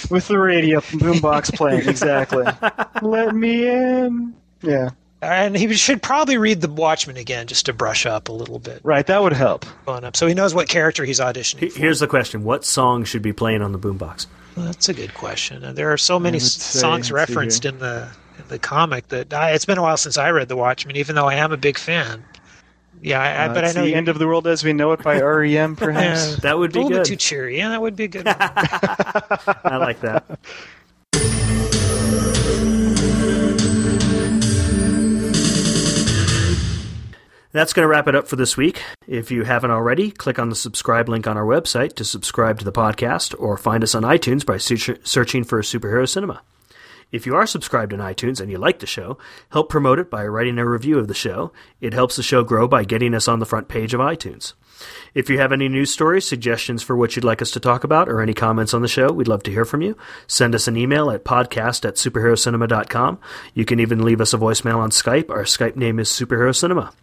with the radio from boombox playing. Exactly. Let me in. Yeah. And he should probably read The Watchmen again just to brush up a little bit. Right, that would help. Up, so he knows what character he's auditioning. Here's the question: What song should be playing on the boombox? Well, that's a good question. There are so many say, songs referenced in the in the comic that I, it's been a while since I read The Watchmen, even though I am a big fan. Yeah, I, uh, but I know the end of the world as we know it by REM, perhaps. that would be a little good. bit too cheery. Yeah, that would be a good. I like that. That's going to wrap it up for this week. If you haven't already, click on the subscribe link on our website to subscribe to the podcast or find us on iTunes by searching for Superhero Cinema. If you are subscribed on iTunes and you like the show, help promote it by writing a review of the show. It helps the show grow by getting us on the front page of iTunes. If you have any news stories, suggestions for what you'd like us to talk about, or any comments on the show, we'd love to hear from you. Send us an email at podcast at superherocinema.com. You can even leave us a voicemail on Skype. Our Skype name is Superhero Cinema.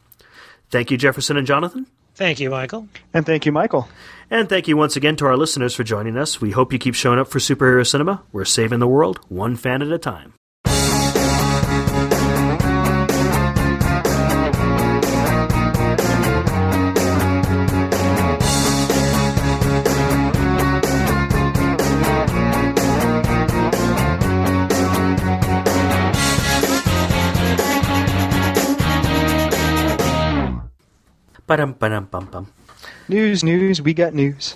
Thank you, Jefferson and Jonathan. Thank you, Michael. And thank you, Michael. And thank you once again to our listeners for joining us. We hope you keep showing up for superhero cinema. We're saving the world one fan at a time. Ba-dum, ba-dum, bum, bum. News, news, we got news.